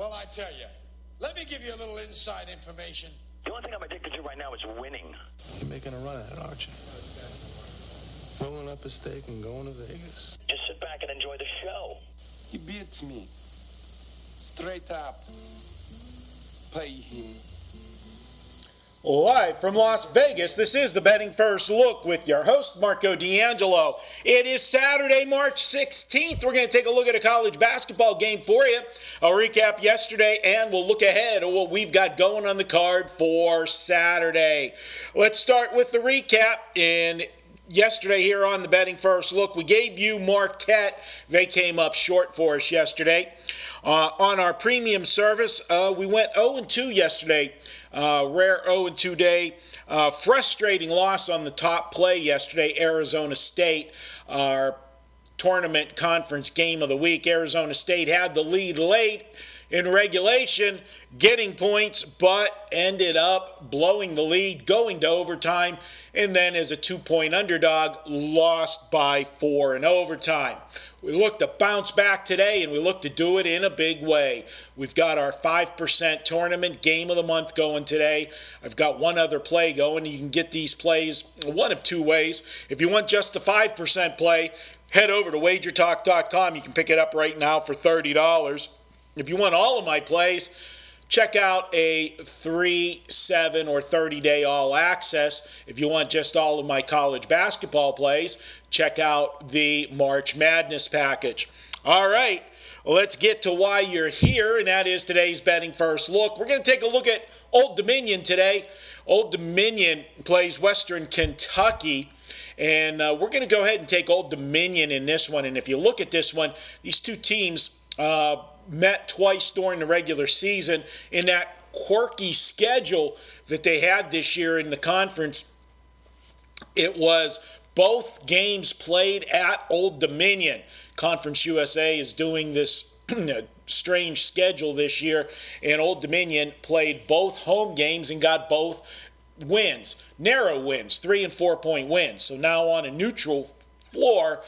Well, I tell you, let me give you a little inside information. The only thing I'm addicted to right now is winning. You're making a run at it, aren't you? Rolling up a stake and going to Vegas. Just sit back and enjoy the show. He beats me. Straight up. Pay him. Live from Las Vegas, this is the Betting First Look with your host, Marco D'Angelo. It is Saturday, March 16th. We're going to take a look at a college basketball game for you. I'll recap yesterday and we'll look ahead at what we've got going on the card for Saturday. Let's start with the recap. In yesterday here on the Betting First Look, we gave you Marquette. They came up short for us yesterday. Uh, on our premium service, uh, we went 0 2 yesterday. Uh, rare 0 2 day. Uh, frustrating loss on the top play yesterday, Arizona State. Our tournament conference game of the week. Arizona State had the lead late in regulation, getting points, but ended up blowing the lead, going to overtime, and then as a two point underdog, lost by four in overtime. We look to bounce back today and we look to do it in a big way. We've got our 5% tournament game of the month going today. I've got one other play going. You can get these plays one of two ways. If you want just the 5% play, head over to wagertalk.com. You can pick it up right now for $30. If you want all of my plays, check out a 3, 7, or 30 day all access. If you want just all of my college basketball plays, check out the March Madness package. All right, let's get to why you're here, and that is today's betting first look. We're going to take a look at Old Dominion today. Old Dominion plays Western Kentucky. And uh, we're going to go ahead and take Old Dominion in this one. And if you look at this one, these two teams uh, met twice during the regular season in that quirky schedule that they had this year in the conference. It was both games played at Old Dominion. Conference USA is doing this strange schedule this year, and Old Dominion played both home games and got both wins, narrow wins, three and four point wins. So now on a neutral floor,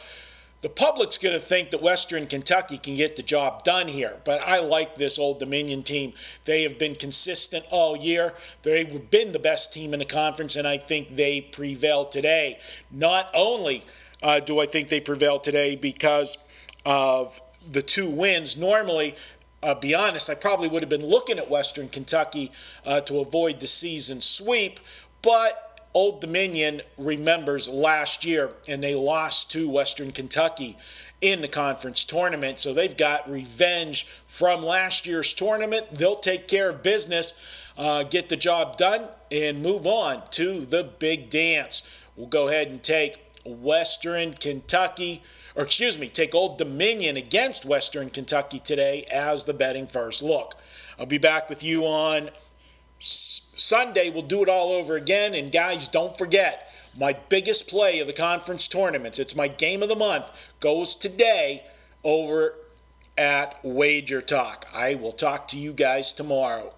the public's going to think that Western Kentucky can get the job done here, but I like this Old Dominion team. They have been consistent all year. They've been the best team in the conference, and I think they prevail today. Not only uh, do I think they prevail today because of the two wins, normally uh, be honest, I probably would have been looking at Western Kentucky uh, to avoid the season sweep, but Old Dominion remembers last year, and they lost to Western Kentucky in the conference tournament. So they've got revenge from last year's tournament. They'll take care of business, uh, get the job done, and move on to the big dance. We'll go ahead and take Western Kentucky, or excuse me, take Old Dominion against Western Kentucky today as the betting first look. I'll be back with you on Sunday, we'll do it all over again. And guys, don't forget, my biggest play of the conference tournaments, it's my game of the month, goes today over at Wager Talk. I will talk to you guys tomorrow.